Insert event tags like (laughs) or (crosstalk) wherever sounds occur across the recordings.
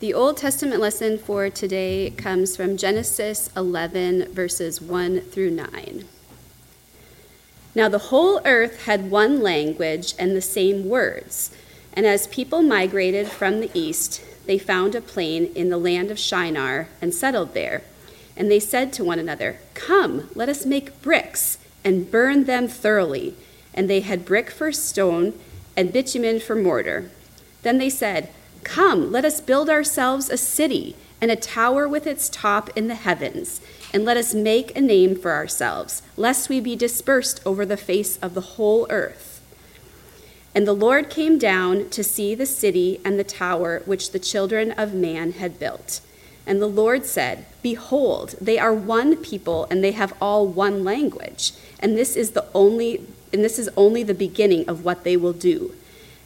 The Old Testament lesson for today comes from Genesis 11, verses 1 through 9. Now the whole earth had one language and the same words. And as people migrated from the east, they found a plain in the land of Shinar and settled there. And they said to one another, Come, let us make bricks and burn them thoroughly. And they had brick for stone and bitumen for mortar. Then they said, Come, let us build ourselves a city and a tower with its top in the heavens, and let us make a name for ourselves, lest we be dispersed over the face of the whole earth. And the Lord came down to see the city and the tower which the children of man had built. And the Lord said, Behold, they are one people, and they have all one language. And this is the only and this is only the beginning of what they will do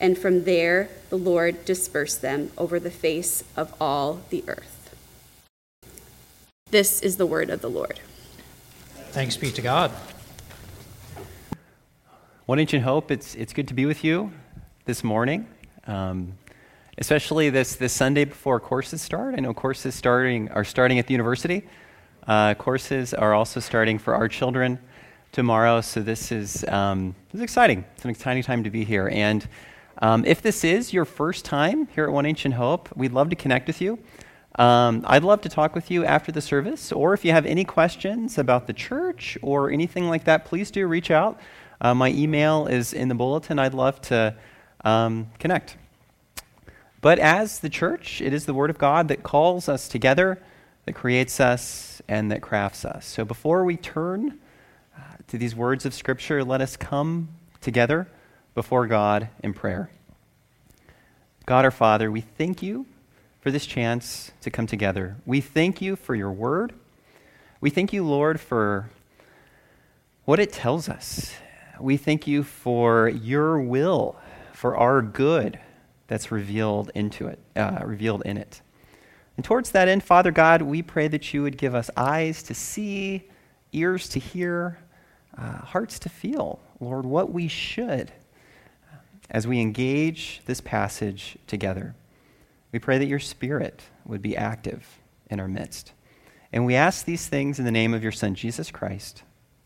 and from there the Lord dispersed them over the face of all the earth. This is the word of the Lord. Thanks be to God. One Ancient Hope, it's, it's good to be with you this morning, um, especially this, this Sunday before courses start. I know courses starting, are starting at the university. Uh, courses are also starting for our children tomorrow, so this is, um, this is exciting. It's an exciting time to be here. And um, if this is your first time here at One Ancient Hope, we'd love to connect with you. Um, I'd love to talk with you after the service, or if you have any questions about the church or anything like that, please do reach out. Uh, my email is in the bulletin. I'd love to um, connect. But as the church, it is the Word of God that calls us together, that creates us, and that crafts us. So before we turn uh, to these words of Scripture, let us come together before God in prayer. God our Father, we thank you for this chance to come together. We thank you for your word. We thank you, Lord, for what it tells us. We thank you for your will, for our good that's revealed into it, uh, revealed in it. And towards that end, Father God, we pray that you would give us eyes to see, ears to hear, uh, hearts to feel, Lord, what we should as we engage this passage together. We pray that your Spirit would be active in our midst. And we ask these things in the name of your Son, Jesus Christ.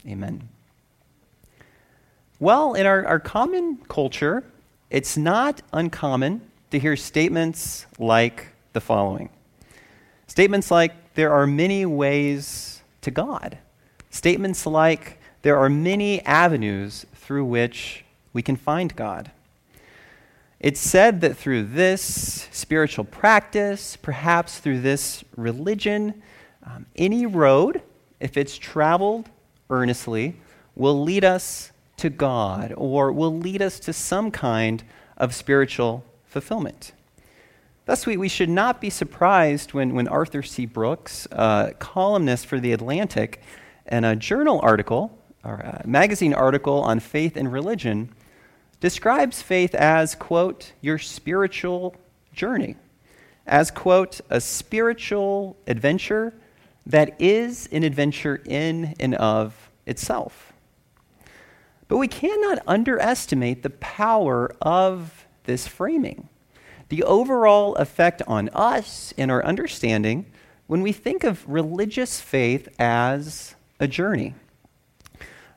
Amen. Well, in our, our common culture, it's not uncommon to hear statements like the following Statements like, there are many ways to God. Statements like, there are many avenues through which we can find God. It's said that through this spiritual practice, perhaps through this religion, um, any road, if it's traveled earnestly, will lead us to God or will lead us to some kind of spiritual fulfillment. Thus, we, we should not be surprised when, when Arthur C. Brooks, a columnist for The Atlantic, and a journal article or a magazine article on faith and religion, describes faith as, quote, your spiritual journey, as, quote, a spiritual adventure that is an adventure in and of itself. But we cannot underestimate the power of this framing, the overall effect on us and our understanding when we think of religious faith as a journey.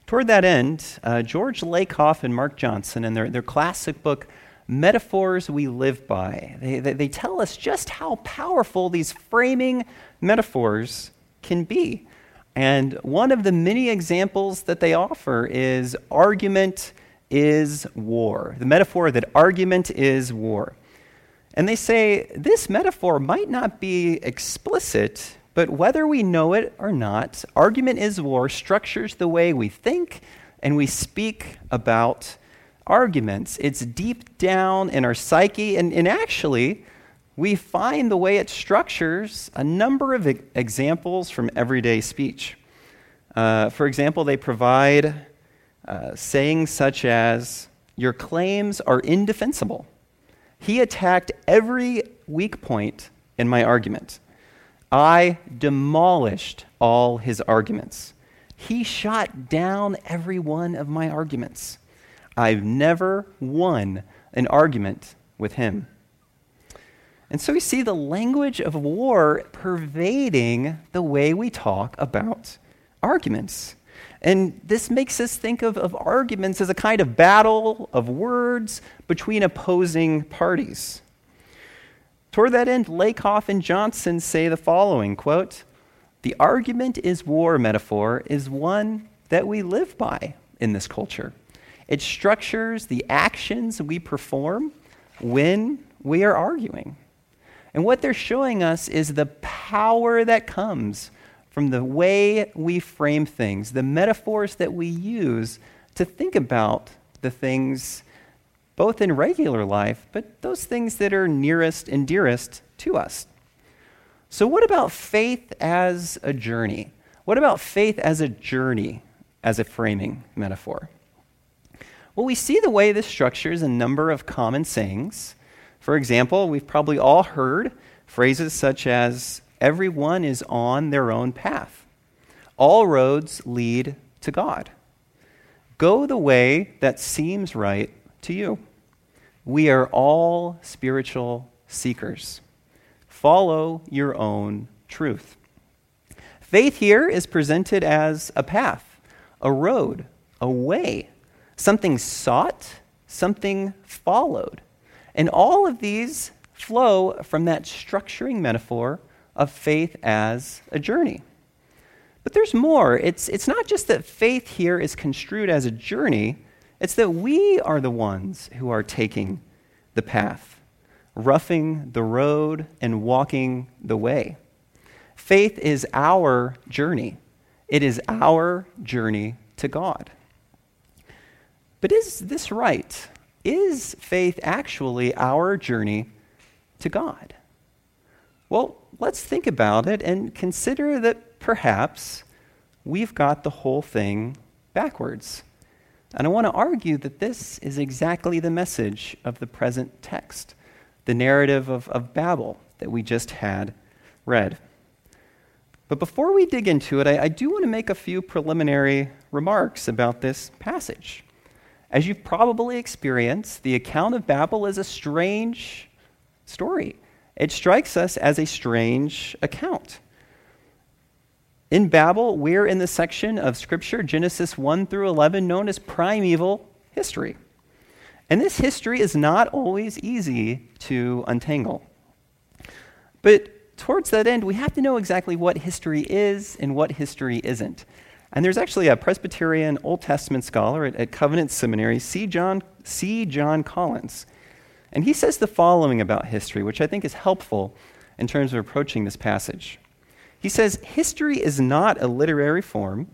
Toward that end, uh, George Lakoff and Mark Johnson, in their, their classic book, Metaphors We Live By, they, they, they tell us just how powerful these framing metaphors can be. And one of the many examples that they offer is argument is war. The metaphor that argument is war. And they say this metaphor might not be explicit, but whether we know it or not, argument is war structures the way we think and we speak about arguments. It's deep down in our psyche, and, and actually, we find the way it structures a number of examples from everyday speech. Uh, for example, they provide uh, sayings such as, Your claims are indefensible. He attacked every weak point in my argument. I demolished all his arguments. He shot down every one of my arguments. I've never won an argument with him. And so we see the language of war pervading the way we talk about arguments. And this makes us think of, of arguments as a kind of battle of words between opposing parties. Toward that end, Lakoff and Johnson say the following quote, The argument is war metaphor is one that we live by in this culture. It structures the actions we perform when we are arguing. And what they're showing us is the power that comes from the way we frame things, the metaphors that we use to think about the things both in regular life, but those things that are nearest and dearest to us. So, what about faith as a journey? What about faith as a journey as a framing metaphor? Well, we see the way this structures a number of common sayings. For example, we've probably all heard phrases such as, everyone is on their own path. All roads lead to God. Go the way that seems right to you. We are all spiritual seekers. Follow your own truth. Faith here is presented as a path, a road, a way, something sought, something followed. And all of these flow from that structuring metaphor of faith as a journey. But there's more. It's, it's not just that faith here is construed as a journey, it's that we are the ones who are taking the path, roughing the road, and walking the way. Faith is our journey, it is our journey to God. But is this right? Is faith actually our journey to God? Well, let's think about it and consider that perhaps we've got the whole thing backwards. And I want to argue that this is exactly the message of the present text, the narrative of, of Babel that we just had read. But before we dig into it, I, I do want to make a few preliminary remarks about this passage. As you've probably experienced, the account of Babel is a strange story it strikes us as a strange account. In Babel, we're in the section of Scripture, Genesis 1 through 11, known as primeval history. And this history is not always easy to untangle. But towards that end, we have to know exactly what history is and what history isn't. And there's actually a Presbyterian Old Testament scholar at, at Covenant Seminary, C. John, C. John Collins. And he says the following about history, which I think is helpful in terms of approaching this passage. He says, History is not a literary form,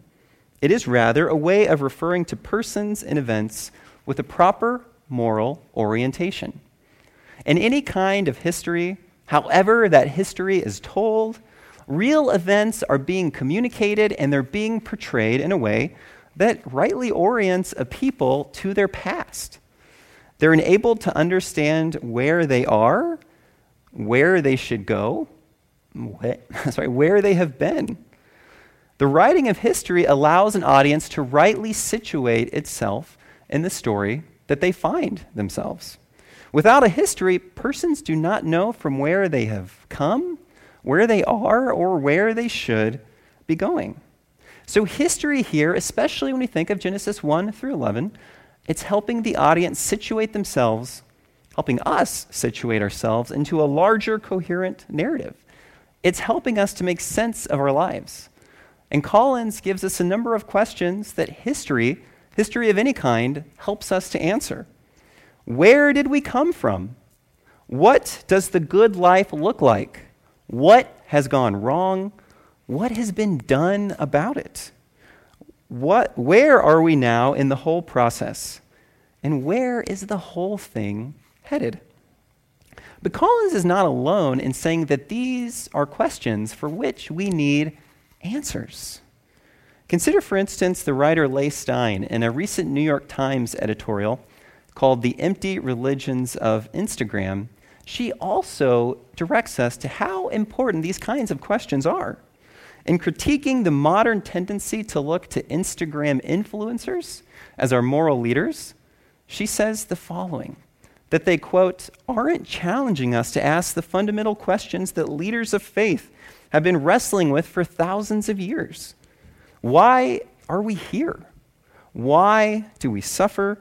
it is rather a way of referring to persons and events with a proper moral orientation. In any kind of history, however that history is told, real events are being communicated and they're being portrayed in a way that rightly orients a people to their past they're enabled to understand where they are, where they should go, (laughs) sorry, where they have been. The writing of history allows an audience to rightly situate itself in the story that they find themselves. Without a history, persons do not know from where they have come, where they are, or where they should be going. So, history here, especially when we think of Genesis 1 through 11, it's helping the audience situate themselves, helping us situate ourselves into a larger, coherent narrative. It's helping us to make sense of our lives. And Collins gives us a number of questions that history, history of any kind, helps us to answer. Where did we come from? What does the good life look like? What has gone wrong? What has been done about it? what, where are we now in the whole process? And where is the whole thing headed? But Collins is not alone in saying that these are questions for which we need answers. Consider, for instance, the writer Leigh Stein in a recent New York Times editorial called The Empty Religions of Instagram. She also directs us to how important these kinds of questions are. In critiquing the modern tendency to look to Instagram influencers as our moral leaders, she says the following that they, quote, aren't challenging us to ask the fundamental questions that leaders of faith have been wrestling with for thousands of years. Why are we here? Why do we suffer?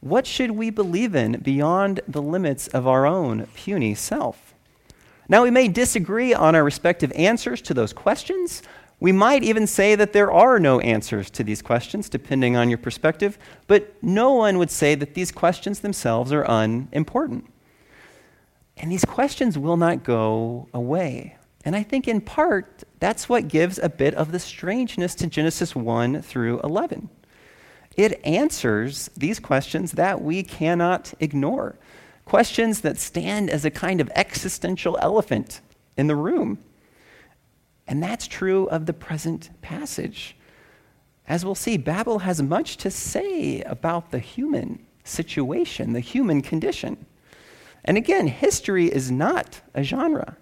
What should we believe in beyond the limits of our own puny self? Now, we may disagree on our respective answers to those questions. We might even say that there are no answers to these questions, depending on your perspective, but no one would say that these questions themselves are unimportant. And these questions will not go away. And I think in part, that's what gives a bit of the strangeness to Genesis 1 through 11. It answers these questions that we cannot ignore questions that stand as a kind of existential elephant in the room. And that's true of the present passage. As we'll see, Babel has much to say about the human situation, the human condition. And again, history is not a genre.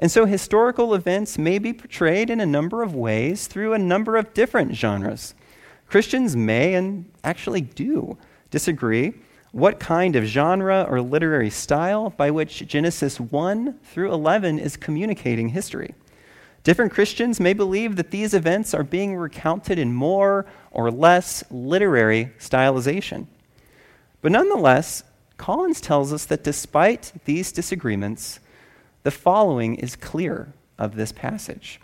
And so historical events may be portrayed in a number of ways through a number of different genres. Christians may and actually do disagree what kind of genre or literary style by which Genesis 1 through 11 is communicating history. Different Christians may believe that these events are being recounted in more or less literary stylization. But nonetheless, Collins tells us that despite these disagreements, the following is clear of this passage.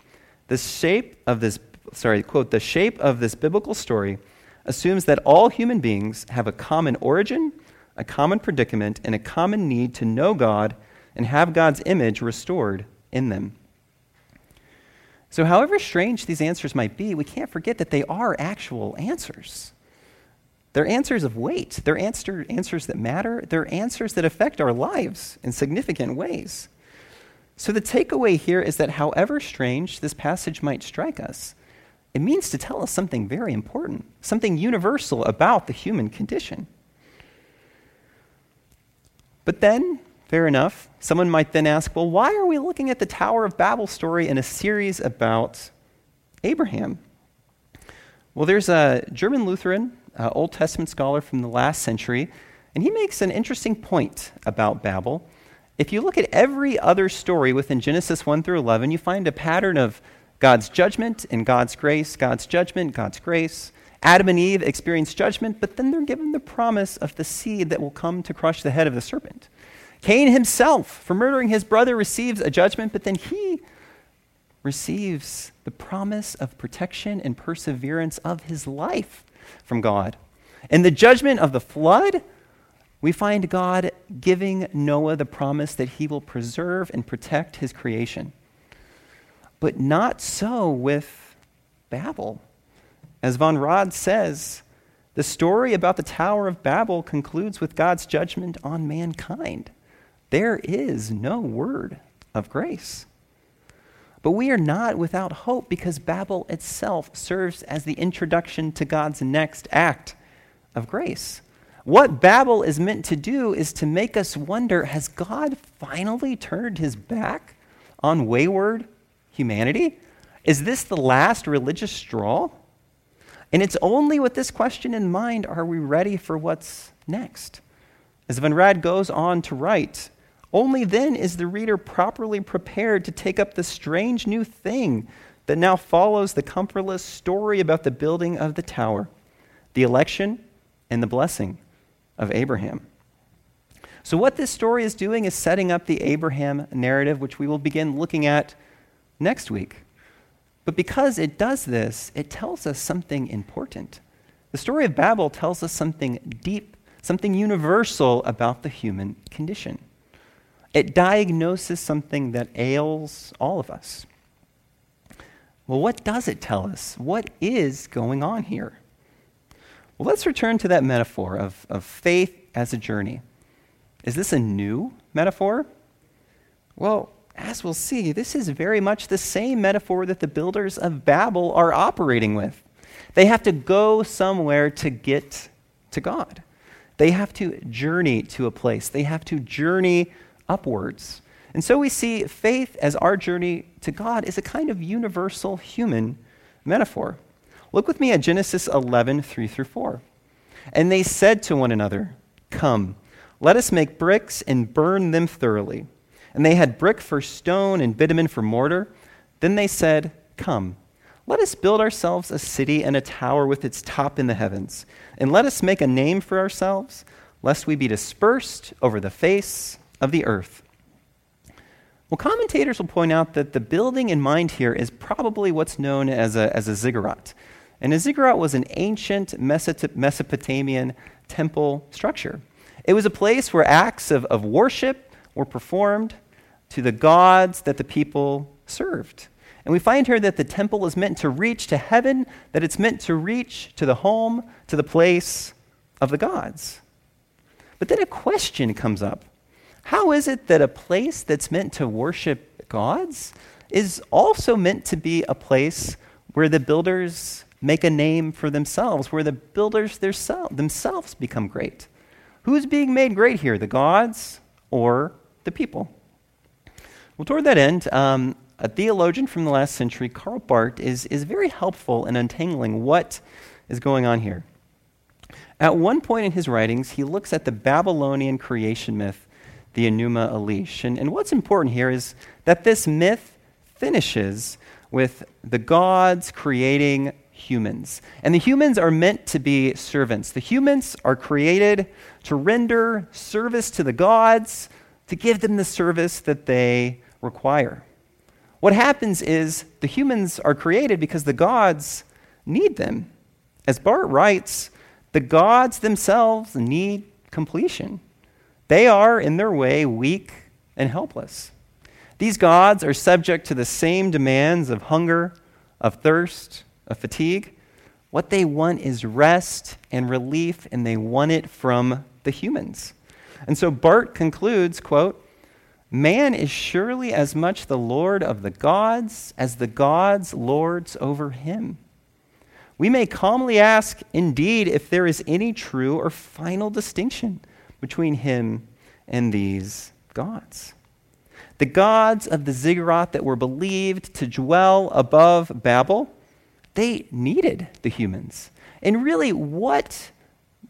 The shape of this, sorry, quote, the shape of this biblical story assumes that all human beings have a common origin, a common predicament, and a common need to know God and have God's image restored in them. So, however strange these answers might be, we can't forget that they are actual answers. They're answers of weight. They're answer, answers that matter. They're answers that affect our lives in significant ways. So, the takeaway here is that however strange this passage might strike us, it means to tell us something very important, something universal about the human condition. But then, fair enough, someone might then ask, well, why are we looking at the Tower of Babel story in a series about Abraham? Well, there's a German Lutheran, uh, Old Testament scholar from the last century, and he makes an interesting point about Babel. If you look at every other story within Genesis 1 through 11, you find a pattern of God's judgment and God's grace, God's judgment, God's grace. Adam and Eve experience judgment, but then they're given the promise of the seed that will come to crush the head of the serpent. Cain himself, for murdering his brother, receives a judgment, but then he receives the promise of protection and perseverance of his life from God. In the judgment of the flood, we find God giving Noah the promise that he will preserve and protect his creation. But not so with Babel. As Von Rad says, the story about the Tower of Babel concludes with God's judgment on mankind. There is no word of grace. But we are not without hope because Babel itself serves as the introduction to God's next act of grace. What Babel is meant to do is to make us wonder has God finally turned his back on wayward humanity? Is this the last religious straw? And it's only with this question in mind are we ready for what's next. As Von Rad goes on to write, only then is the reader properly prepared to take up the strange new thing that now follows the comfortless story about the building of the tower, the election, and the blessing of Abraham. So, what this story is doing is setting up the Abraham narrative, which we will begin looking at next week. But because it does this, it tells us something important. The story of Babel tells us something deep, something universal about the human condition. It diagnoses something that ails all of us. Well, what does it tell us? What is going on here? Well, let's return to that metaphor of, of faith as a journey. Is this a new metaphor? Well, as we'll see, this is very much the same metaphor that the builders of Babel are operating with. They have to go somewhere to get to God. They have to journey to a place. They have to journey upwards. And so we see faith as our journey to God is a kind of universal human metaphor. Look with me at Genesis 11, 3 through 4. And they said to one another, Come, let us make bricks and burn them thoroughly. And they had brick for stone and bitumen for mortar. Then they said, Come, let us build ourselves a city and a tower with its top in the heavens. And let us make a name for ourselves, lest we be dispersed over the face of the earth. Well, commentators will point out that the building in mind here is probably what's known as a, as a ziggurat. And a ziggurat was an ancient Mesopotamian temple structure. It was a place where acts of, of worship were performed to the gods that the people served. And we find here that the temple is meant to reach to heaven, that it's meant to reach to the home, to the place of the gods. But then a question comes up How is it that a place that's meant to worship gods is also meant to be a place where the builders make a name for themselves, where the builders themselves become great? Who's being made great here, the gods or the people? Well, toward that end, um, a theologian from the last century, Karl Barth, is, is very helpful in untangling what is going on here. At one point in his writings, he looks at the Babylonian creation myth, the Enuma Elish. And, and what's important here is that this myth finishes with the gods creating humans. And the humans are meant to be servants. The humans are created to render service to the gods, to give them the service that they require. What happens is the humans are created because the gods need them. As Barth writes, the gods themselves need completion. They are, in their way, weak and helpless. These gods are subject to the same demands of hunger, of thirst, of fatigue. What they want is rest and relief, and they want it from the humans. And so Barth concludes, quote, Man is surely as much the Lord of the gods as the gods lords over him. We may calmly ask, indeed, if there is any true or final distinction between him and these gods. The gods of the ziggurat that were believed to dwell above Babel they needed the humans. And really, what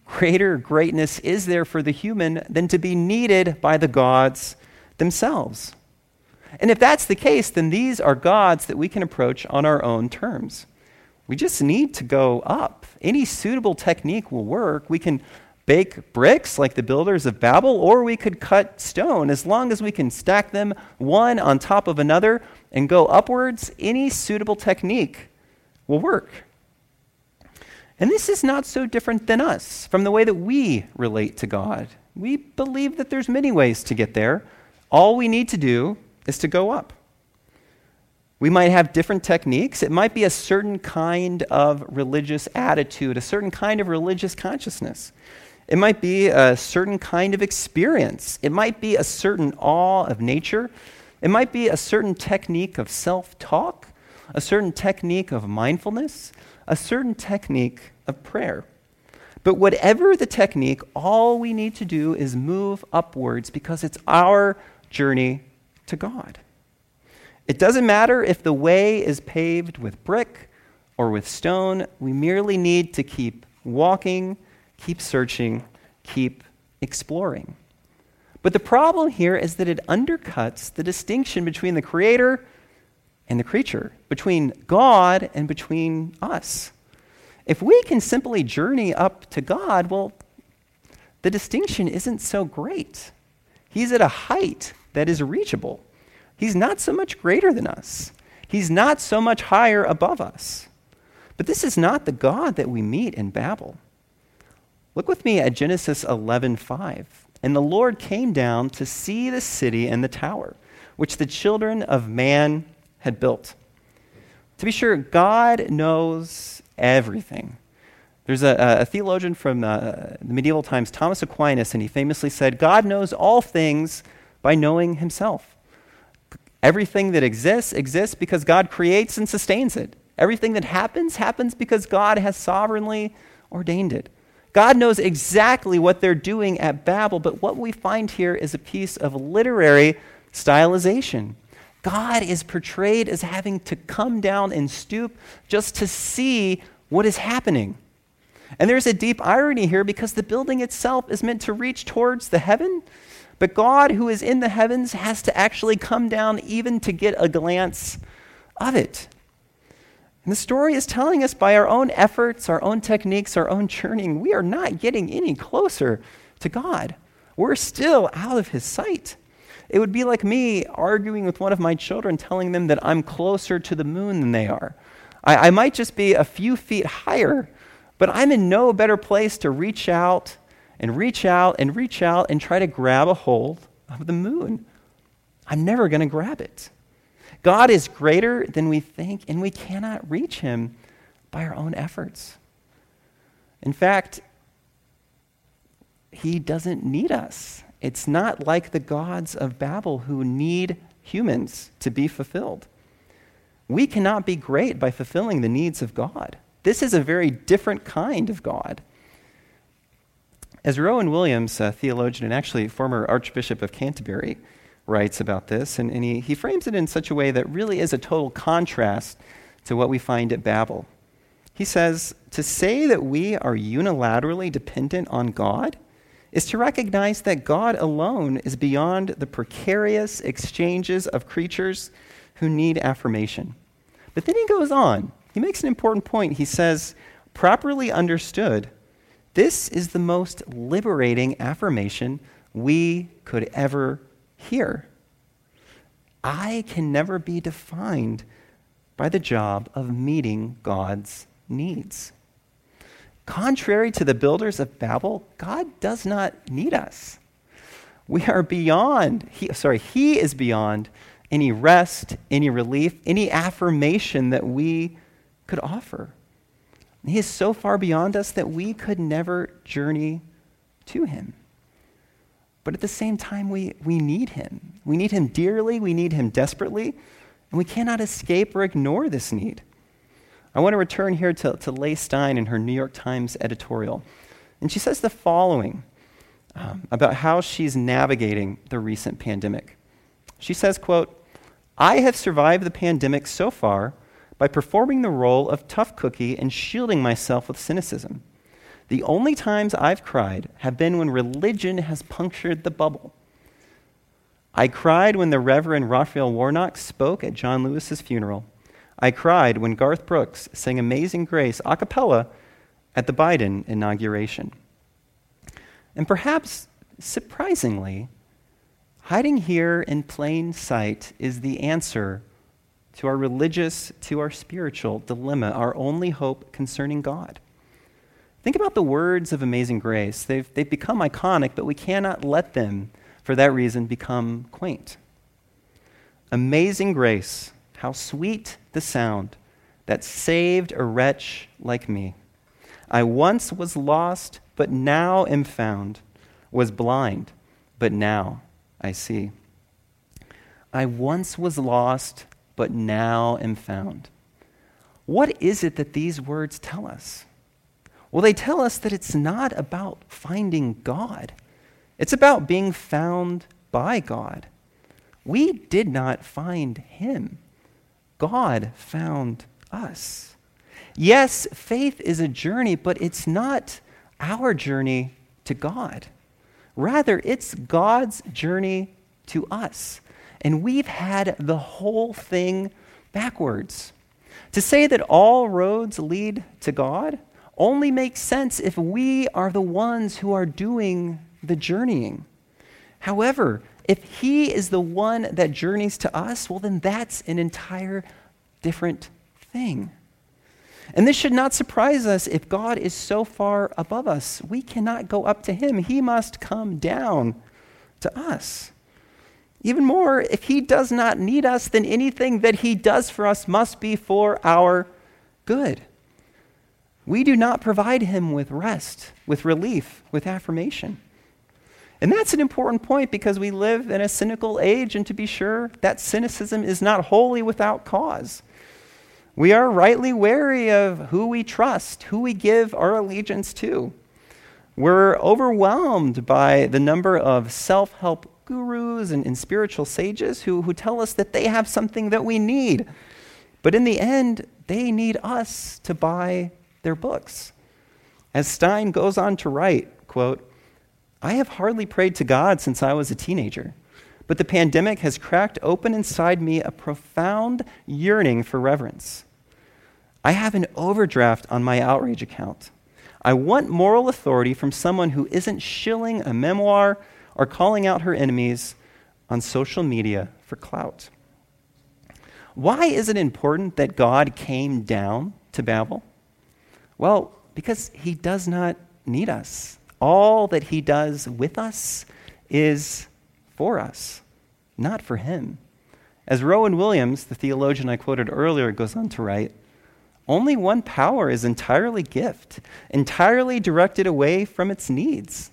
greater greatness is there for the human than to be needed by the gods themselves? And if that's the case, then these are gods that we can approach on our own terms. We just need to go up. Any suitable technique will work. We can bake bricks like the builders of Babel, or we could cut stone. As long as we can stack them one on top of another and go upwards, any suitable technique will work. And this is not so different than us from the way that we relate to God. We believe that there's many ways to get there. All we need to do is to go up. We might have different techniques. It might be a certain kind of religious attitude, a certain kind of religious consciousness. It might be a certain kind of experience. It might be a certain awe of nature. It might be a certain technique of self talk a certain technique of mindfulness, a certain technique of prayer. But whatever the technique, all we need to do is move upwards because it's our journey to God. It doesn't matter if the way is paved with brick or with stone, we merely need to keep walking, keep searching, keep exploring. But the problem here is that it undercuts the distinction between the Creator and the creature, between God and between us. If we can simply journey up to God, well, the distinction isn't so great. He's at a height that is reachable. He's not so much greater than us. He's not so much higher above us. But this is not the God that we meet in Babel. Look with me at Genesis 11:5. And the Lord came down to see the city and the tower, which the children of man had built. To be sure, God knows everything. There's a, a theologian from uh, the medieval times, Thomas Aquinas, and he famously said, God knows all things by knowing himself. Everything that exists exists because God creates and sustains it. Everything that happens happens because God has sovereignly ordained it. God knows exactly what they're doing at Babel, but what we find here is a piece of literary stylization. God is portrayed as having to come down and stoop just to see what is happening. And there's a deep irony here because the building itself is meant to reach towards the heaven, but God, who is in the heavens, has to actually come down even to get a glance of it. And the story is telling us by our own efforts, our own techniques, our own churning, we are not getting any closer to God. We're still out of his sight. It would be like me arguing with one of my children, telling them that I'm closer to the moon than they are. I, I might just be a few feet higher, but I'm in no better place to reach out and reach out and reach out and try to grab a hold of the moon. I'm never going to grab it. God is greater than we think, and we cannot reach him by our own efforts. In fact, he doesn't need us. It's not like the gods of Babel who need humans to be fulfilled. We cannot be great by fulfilling the needs of God. This is a very different kind of God. As Rowan Williams, a theologian and actually former Archbishop of Canterbury, writes about this, and, and he, he frames it in such a way that really is a total contrast to what we find at Babel. He says, To say that we are unilaterally dependent on God is to recognize that God alone is beyond the precarious exchanges of creatures who need affirmation. But then he goes on. He makes an important point. He says, Properly understood, this is the most liberating affirmation we could ever hear. I can never be defined by the job of meeting God's needs. Contrary to the builders of Babel, God does not need us. We are beyond, he, sorry, He is beyond any rest, any relief, any affirmation that we could offer. He is so far beyond us that we could never journey to Him. But at the same time, we, we need him. We need him dearly, we need him desperately, and we cannot escape or ignore this need. I want to return here to, to Leigh Stein in her New York Times editorial. And she says the following um, about how she's navigating the recent pandemic. She says, quote, I have survived the pandemic so far by performing the role of tough cookie and shielding myself with cynicism. The only times I've cried have been when religion has punctured the bubble. I cried when the Reverend Raphael Warnock spoke at John Lewis's funeral. I cried when Garth Brooks sang Amazing Grace a cappella at the Biden inauguration. And perhaps surprisingly, hiding here in plain sight is the answer to our religious, to our spiritual dilemma, our only hope concerning God. Think about the words of Amazing Grace. They've, they've become iconic, but we cannot let them, for that reason, become quaint. Amazing Grace, how sweet the sound that saved a wretch like me. I once was lost, but now am found, was blind, but now I see. I once was lost, but now am found. What is it that these words tell us? Well, they tell us that it's not about finding God, it's about being found by God. We did not find him, God found us. Yes, faith is a journey, but it's not our journey to God. Rather, it's God's journey to us. And we've had the whole thing backwards. To say that all roads lead to God only makes sense if we are the ones who are doing the journeying. However, if He is the one that journeys to us, well, then that's an entire different thing. And this should not surprise us if God is so far above us. We cannot go up to Him, He must come down to us. Even more, if He does not need us, then anything that He does for us must be for our good. We do not provide him with rest, with relief, with affirmation. And that's an important point because we live in a cynical age, and to be sure, that cynicism is not wholly without cause. We are rightly wary of who we trust, who we give our allegiance to. We're overwhelmed by the number of self help gurus and, and, spiritual sages who, who tell us that they have something that we need. But in the end, they need us to buy their books. As Stein goes on to write, quote, I have hardly prayed to God since I was a teenager, but the pandemic has cracked open inside me a profound yearning for reverence. I have an overdraft on my outrage account. I want moral authority from someone who isn't shilling a memoir or calling out her enemies on social media for clout. Why is it important that God came down to Babel? Well, because he does not need us. All that he does with us is for us, not for him. As Rowan Williams, the theologian I quoted earlier, goes on to write, only one power is entirely gift, entirely directed away from its needs,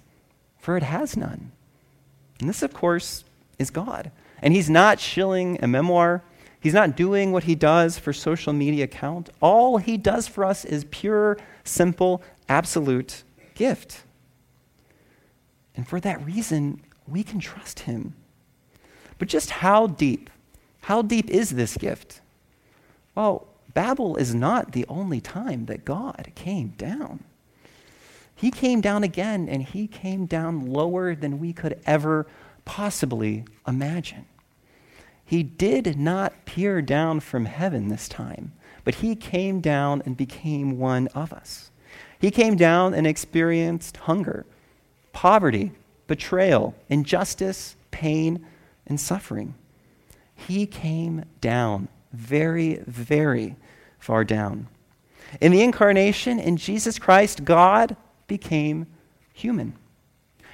for it has none. And this, of course, is God. And he's not shilling a memoir. He's not doing what he does for social media account. All he does for us is pure, simple, absolute gift. And for that reason, we can trust him. But just how deep? How deep is this gift? Well, Babel is not the only time that God came down. He came down again, and he came down lower than we could ever possibly imagine. He did not peer down from heaven this time, but he came down and became one of us. He came down and experienced hunger, poverty, betrayal, injustice, pain, and suffering. He came down very, very far down. In the incarnation, in Jesus Christ, God became human.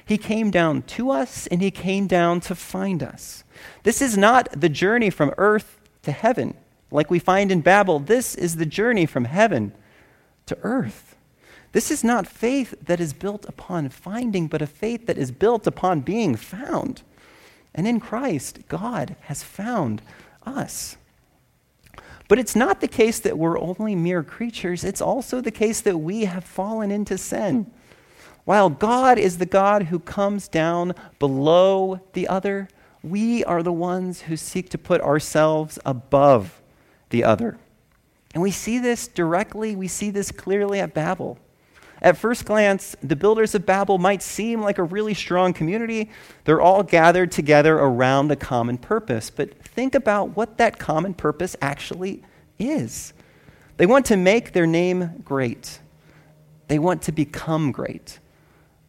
He came down to us and he came down to find us. This is not the journey from earth to heaven like we find in Babel. This is the journey from heaven to earth. This is not faith that is built upon finding, but a faith that is built upon being found. And in Christ, God has found us. But it's not the case that we're only mere creatures, it's also the case that we have fallen into sin. While God is the God who comes down below the other, we are the ones who seek to put ourselves above the other. And we see this directly, we see this clearly at Babel. At first glance, the builders of Babel might seem like a really strong community. They're all gathered together around a common purpose. But think about what that common purpose actually is. They want to make their name great, they want to become great.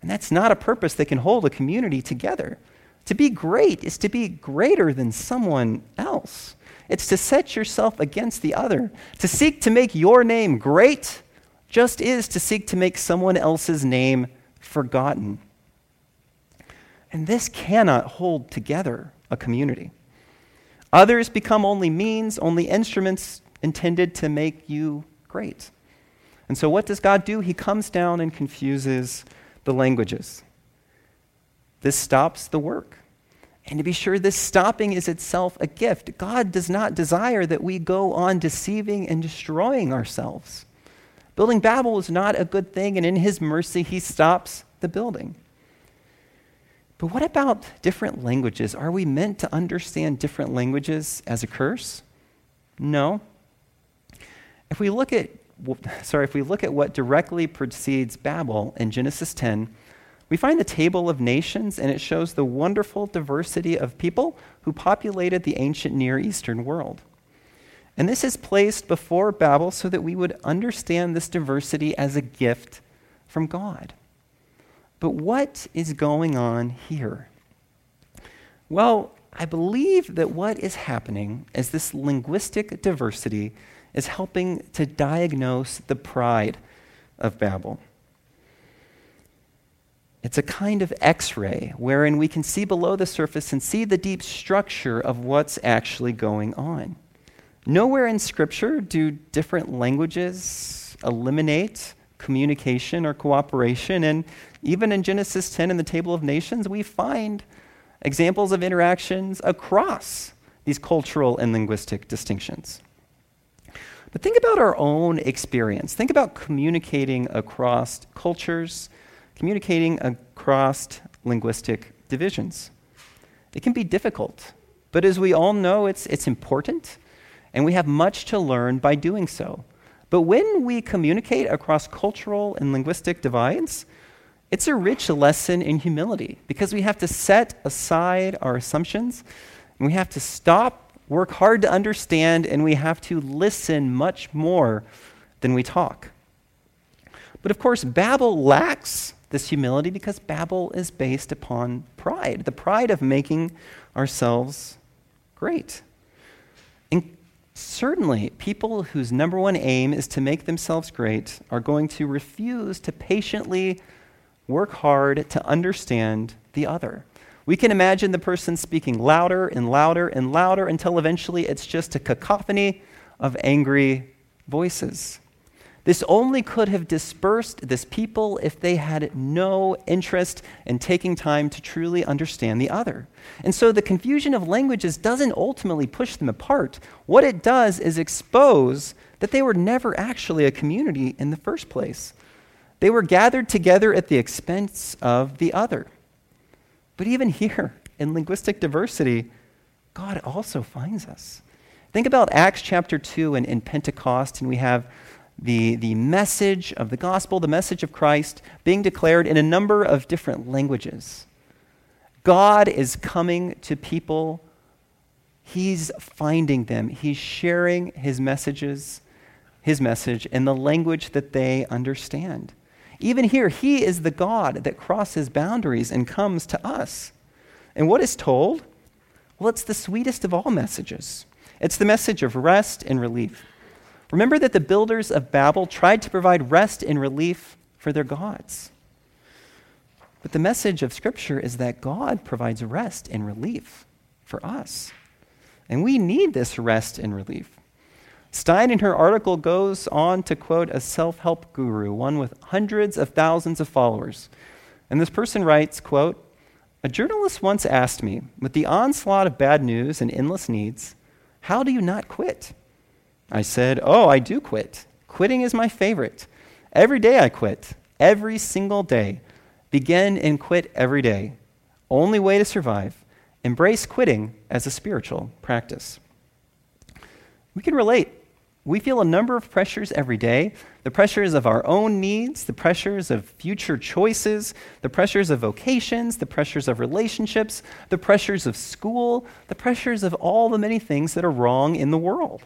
And that's not a purpose that can hold a community together. To be great is to be greater than someone else. It's to set yourself against the other. To seek to make your name great just is to seek to make someone else's name forgotten. And this cannot hold together a community. Others become only means, only instruments intended to make you great. And so, what does God do? He comes down and confuses the languages. This stops the work. And to be sure, this stopping is itself a gift. God does not desire that we go on deceiving and destroying ourselves. Building Babel is not a good thing, and in His mercy, He stops the building. But what about different languages? Are we meant to understand different languages as a curse? No. If we look at (laughs) sorry, if we look at what directly precedes Babel in Genesis 10, we find the table of nations, and it shows the wonderful diversity of people who populated the ancient Near Eastern world. And this is placed before Babel so that we would understand this diversity as a gift from God. But what is going on here? Well, I believe that what is happening is this linguistic diversity is helping to diagnose the pride of Babel. It's a kind of x ray wherein we can see below the surface and see the deep structure of what's actually going on. Nowhere in Scripture do different languages eliminate communication or cooperation. And even in Genesis 10 in the Table of Nations, we find examples of interactions across these cultural and linguistic distinctions. But think about our own experience. Think about communicating across cultures, communicating across linguistic divisions. It can be difficult, but as we all know, it's, it's important, and we have much to learn by doing so. But when we communicate across cultural and linguistic divides, it's a rich lesson in humility because we have to set aside our assumptions and we have to stop, work hard to understand, and we have to listen much more than we talk. But of course, Babel lacks this humility because Babel is based upon pride the pride of making ourselves great. And certainly, people whose number one aim is to make themselves great are going to refuse to patiently work hard to understand the other. We can imagine the person speaking louder and louder and louder until eventually it's just a cacophony of angry voices. This only could have dispersed this people if they had no interest in taking time to truly understand the other. And so the confusion of languages doesn't ultimately push them apart. What it does is expose that they were never actually a community in the first place. They were gathered together at the expense of the other. But even here, (laughs) in linguistic diversity, God also finds us. Think about Acts chapter 2 and, and Pentecost, and we have the, the message of the gospel, the message of Christ, being declared in a number of different languages. God is coming to people, He's finding them, He's sharing His messages, His message in the language that they understand. Even here, He is the God that crosses boundaries and comes to us. And what is told? Well, it's the sweetest of all messages. It's the message of rest and relief. Remember that the builders of Babel tried to provide rest and relief for their gods. But the message of Scripture is that God provides rest and relief for us. And we need this rest and relief. Stein, in her article, goes on to quote a self help guru, one with hundreds of thousands of followers. And this person writes, quote, A journalist once asked me, with the onslaught of bad news and endless needs, how do you not quit? I said, Oh, I do quit. Quitting is my favorite. Every day I quit. Every single day. Begin and quit every day. Only way to survive. Embrace quitting as a spiritual practice. We can relate we feel a number of pressures every day the pressures of our own needs, the pressures of future choices, the pressures of vocations, the pressures of relationships, the pressures of school, the pressures of all the many things that are wrong in the world.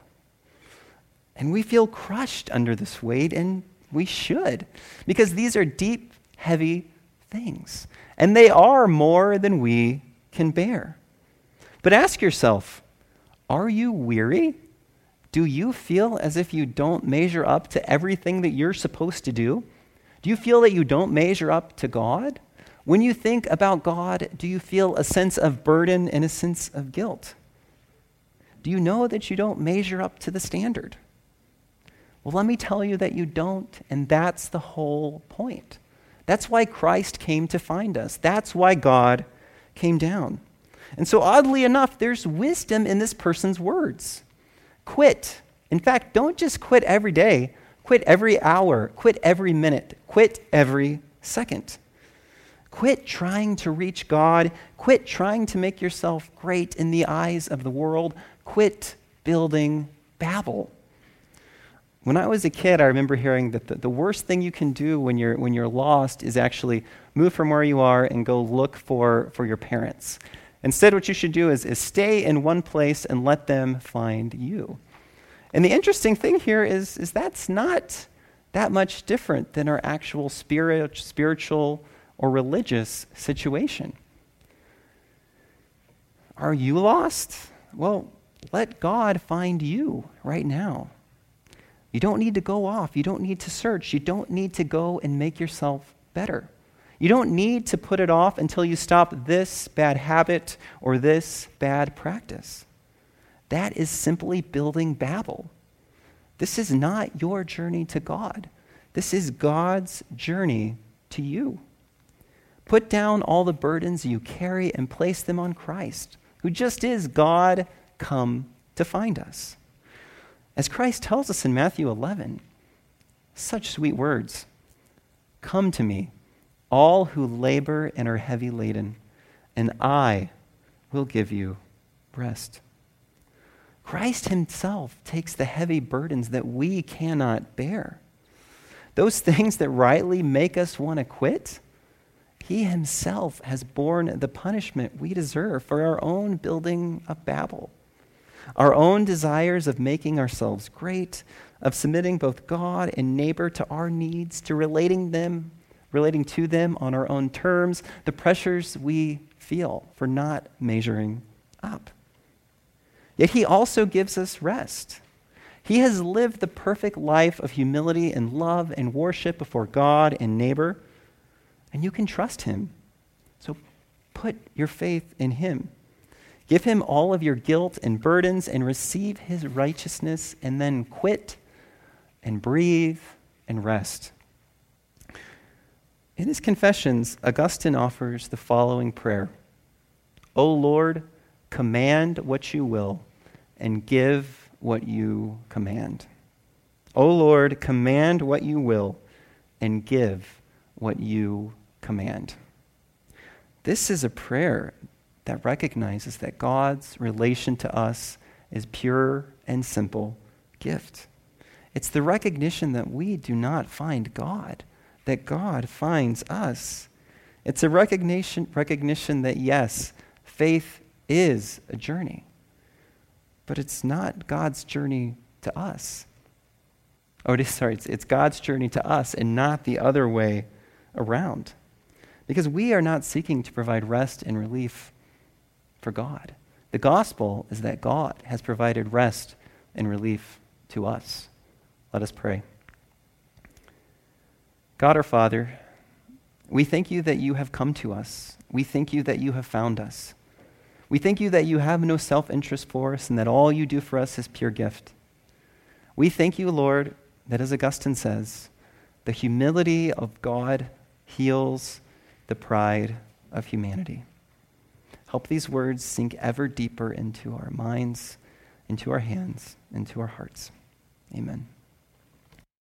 And we feel crushed under this weight, and we should, because these are deep, heavy things. And they are more than we can bear. But ask yourself are you weary? Do you feel as if you don't measure up to everything that you're supposed to do? Do you feel that you don't measure up to God? When you think about God, do you feel a sense of burden and a sense of guilt? Do you know that you don't measure up to the standard? Well, let me tell you that you don't, and that's the whole point. That's why Christ came to find us. That's why God came down. And so, oddly enough, there's wisdom in this person's words. Quit. In fact, don't just quit every day, quit every hour, quit every minute, quit every second. Quit trying to reach God. Quit trying to make yourself great in the eyes of the world. Quit building Babel. When I was a kid, I remember hearing that the, the, worst thing you can do when you're, when you're lost is actually move from where you are and go look for, for your parents. Instead, what you should do is, is stay in one place and let them find you. And the interesting thing here is, is that's not that much different than our actual spirit, spiritual or religious situation. Are you lost? Well, let God find you right now. You don't need to go off. You don't need to search. You don't need to go and make yourself better. You don't need to put it off until you stop this bad habit or this bad practice. That is simply building Babel. This is not your journey to God. This is God's journey to you. Put down all the burdens you carry and place them on Christ, who just is God come to find us. As Christ tells us in Matthew 11, such sweet words Come to me, all who labor and are heavy laden, and I will give you rest. Christ himself takes the heavy burdens that we cannot bear. Those things that rightly make us want to quit, he himself has borne the punishment we deserve for our own building of Babel. Our own desires of making ourselves great, of submitting both God and neighbor to our needs, to relating them, relating to them on our own terms, the pressures we feel for not measuring up. Yet he also gives us rest. He has lived the perfect life of humility and love and worship before God and neighbor, and you can trust him. So put your faith in him. Give him all of your guilt and burdens and receive his righteousness, and then quit and breathe and rest. In his confessions, Augustine offers the following prayer O Lord, command what you will, and give what you command. O Lord, command what you will, and give what you command. This is a prayer that recognizes that God's relation to us is pure and simple gift. It's the recognition that we do not find God, that God finds us. It's a recognition, recognition that, yes, faith is a journey, but it's not God's journey to us. Oh, sorry, it's, it's God's journey to us and not the other way around. Because we are not seeking to provide rest and relief for God. The gospel is that God has provided rest and relief to us. Let us pray. God our Father, we thank you that you have come to us. We thank you that you have found us. We thank you that you have no self interest for us and that all you do for us is pure gift. We thank you, Lord, that as Augustine says, the humility of God heals the pride of humanity. Help these words sink ever deeper into our minds, into our hands, into our hearts. Amen.